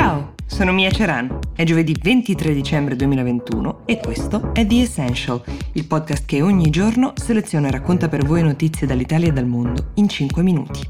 Ciao, sono Mia Ceran. È giovedì 23 dicembre 2021 e questo è The Essential, il podcast che ogni giorno seleziona e racconta per voi notizie dall'Italia e dal mondo in 5 minuti.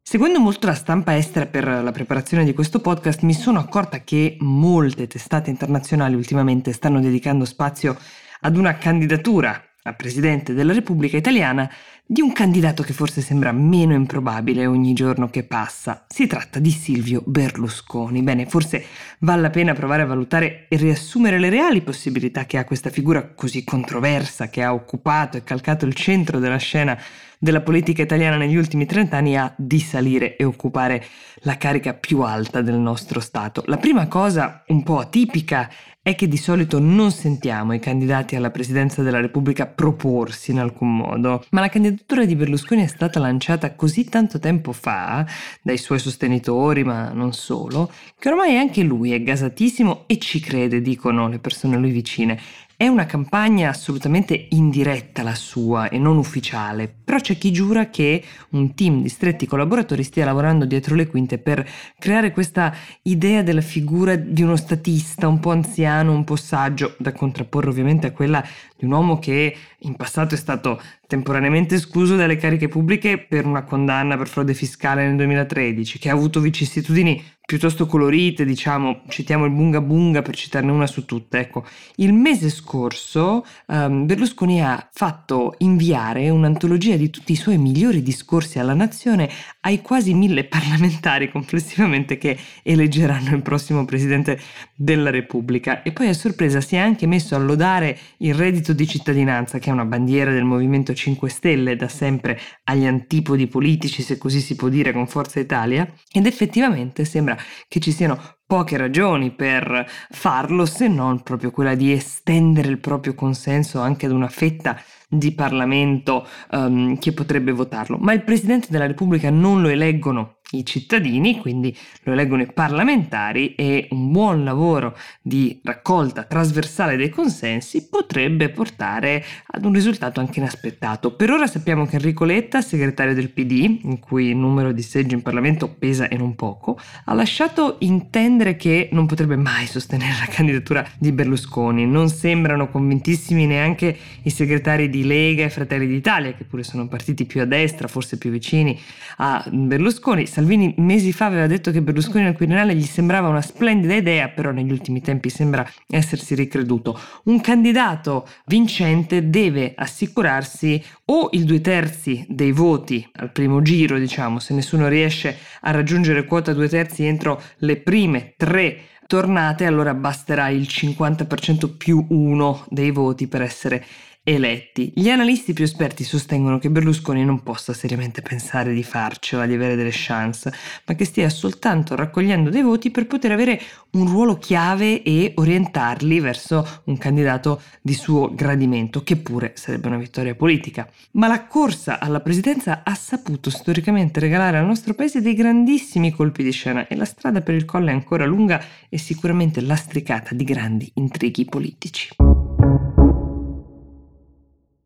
Seguendo molto la stampa estera per la preparazione di questo podcast, mi sono accorta che molte testate internazionali ultimamente stanno dedicando spazio ad una candidatura a Presidente della Repubblica Italiana di un candidato che forse sembra meno improbabile ogni giorno che passa. Si tratta di Silvio Berlusconi. Bene, forse vale la pena provare a valutare e riassumere le reali possibilità che ha questa figura così controversa che ha occupato e calcato il centro della scena della politica italiana negli ultimi trent'anni a di salire e occupare la carica più alta del nostro Stato. La prima cosa un po' atipica è che di solito non sentiamo i candidati alla presidenza della Repubblica proporsi in alcun modo, ma la candidatura di Berlusconi è stata lanciata così tanto tempo fa dai suoi sostenitori, ma non solo, che ormai anche lui è gasatissimo e ci crede, dicono le persone a lui vicine. È una campagna assolutamente indiretta la sua e non ufficiale, però c'è chi giura che un team di stretti collaboratori stia lavorando dietro le quinte per creare questa idea della figura di uno statista un po' anziano, un po' saggio, da contrapporre ovviamente a quella di un uomo che in passato è stato temporaneamente escluso dalle cariche pubbliche per una condanna per frode fiscale nel 2013, che ha avuto vicissitudini piuttosto colorite, diciamo, citiamo il Bunga Bunga per citarne una su tutte. Ecco, il mese scorso um, Berlusconi ha fatto inviare un'antologia di tutti i suoi migliori discorsi alla nazione ai quasi mille parlamentari complessivamente che eleggeranno il prossimo presidente della Repubblica. E poi a sorpresa si è anche messo a lodare il reddito di cittadinanza, che è una bandiera del Movimento 5 Stelle da sempre agli antipodi politici, se così si può dire, con Forza Italia, ed effettivamente sembra che ci siano poche ragioni per farlo se non proprio quella di estendere il proprio consenso anche ad una fetta di Parlamento um, che potrebbe votarlo. Ma il Presidente della Repubblica non lo eleggono i cittadini, quindi lo eleggono i parlamentari e un buon lavoro di raccolta trasversale dei consensi potrebbe portare ad un risultato anche inaspettato. Per ora sappiamo che Enrico Letta, segretario del PD, in cui il numero di seggi in Parlamento pesa e non poco, ha lasciato intendere che non potrebbe mai sostenere la candidatura di Berlusconi. Non sembrano convintissimi neanche i segretari di Lega e Fratelli d'Italia, che pure sono partiti più a destra, forse più vicini a Berlusconi. Salvini mesi fa aveva detto che Berlusconi al Quirinale gli sembrava una splendida idea, però negli ultimi tempi sembra essersi ricreduto. Un candidato vincente deve assicurarsi o il due terzi dei voti al primo giro, diciamo, se nessuno riesce a raggiungere quota due terzi entro le prime tre tornate, allora basterà il 50% più uno dei voti per essere eletti. Gli analisti più esperti sostengono che Berlusconi non possa seriamente pensare di farcela, di avere delle chance, ma che stia soltanto raccogliendo dei voti per poter avere un ruolo chiave e orientarli verso un candidato di suo gradimento, che pure sarebbe una vittoria politica. Ma la corsa alla presidenza ha saputo storicamente regalare al nostro paese dei grandissimi colpi di scena e la strada per il colle è ancora lunga e sicuramente lastricata di grandi intrighi politici.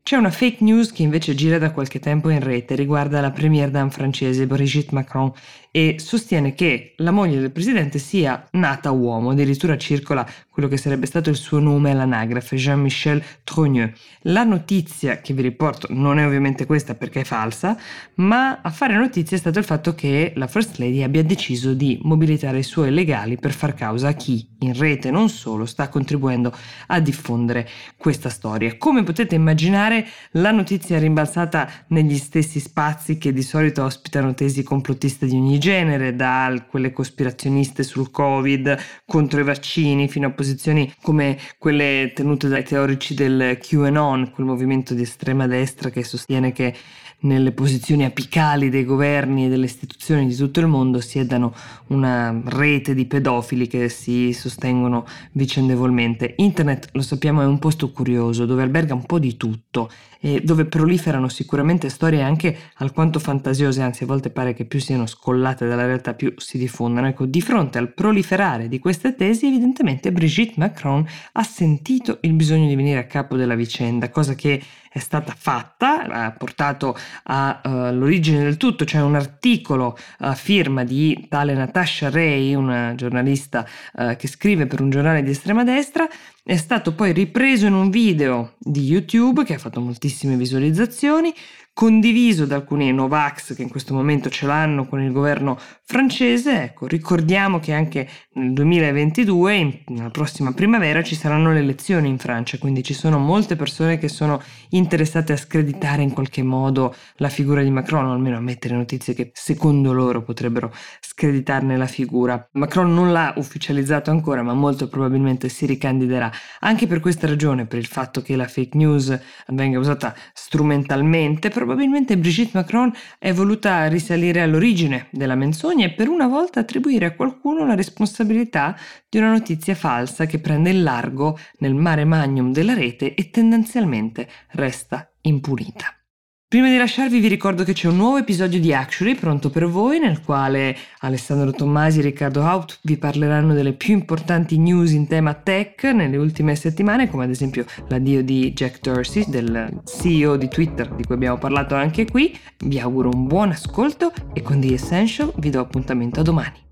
C'è una fake news che invece gira da qualche tempo in rete riguarda la première dame francese Brigitte Macron e sostiene che la moglie del presidente sia nata uomo, addirittura circola quello che sarebbe stato il suo nome all'anagrafe, Jean-Michel Trogneux. La notizia che vi riporto non è ovviamente questa perché è falsa, ma a fare notizia è stato il fatto che la First Lady abbia deciso di mobilitare i suoi legali per far causa a chi in rete non solo sta contribuendo a diffondere questa storia. Come potete immaginare, la notizia è rimbalzata negli stessi spazi che di solito ospitano tesi complottiste di ogni genere, da quelle cospirazioniste sul Covid contro i vaccini fino a posizioni come quelle tenute dai teorici del QAnon, quel movimento di estrema destra che sostiene che nelle posizioni apicali dei governi e delle istituzioni di tutto il mondo siedano una rete di pedofili che si sostengono vicendevolmente. Internet, lo sappiamo, è un posto curioso dove alberga un po' di tutto e dove proliferano sicuramente storie anche alquanto fantasiose, anzi a volte pare che più siano scollate dalla realtà più si diffondano. Ecco, di fronte al proliferare di queste tesi, evidentemente Brigitte Macron ha sentito il bisogno di venire a capo della vicenda, cosa che è stata fatta, ha portato all'origine uh, del tutto, cioè un articolo a uh, firma di tale Natasha Ray, una giornalista uh, che scrive per un giornale di estrema destra, è stato poi ripreso in un video di YouTube che ha fatto moltissime visualizzazioni, condiviso da alcuni Novax che in questo momento ce l'hanno con il governo francese. Ecco, ricordiamo che anche nel 2022, nella prossima primavera, ci saranno le elezioni in Francia, quindi ci sono molte persone che sono interessate a screditare in qualche modo la figura di Macron, o almeno a mettere notizie che secondo loro potrebbero screditarne la figura. Macron non l'ha ufficializzato ancora, ma molto probabilmente si ricandiderà. Anche per questa ragione, per il fatto che la fake news venga usata strumentalmente, probabilmente Brigitte Macron è voluta risalire all'origine della menzogna e per una volta attribuire a qualcuno la responsabilità di una notizia falsa che prende il largo nel mare magnum della rete e tendenzialmente resta impunita. Prima di lasciarvi vi ricordo che c'è un nuovo episodio di Actually pronto per voi nel quale Alessandro Tommasi e Riccardo Haupt vi parleranno delle più importanti news in tema tech nelle ultime settimane come ad esempio l'addio di Jack Dorsey del CEO di Twitter di cui abbiamo parlato anche qui. Vi auguro un buon ascolto e con The Essential vi do appuntamento a domani.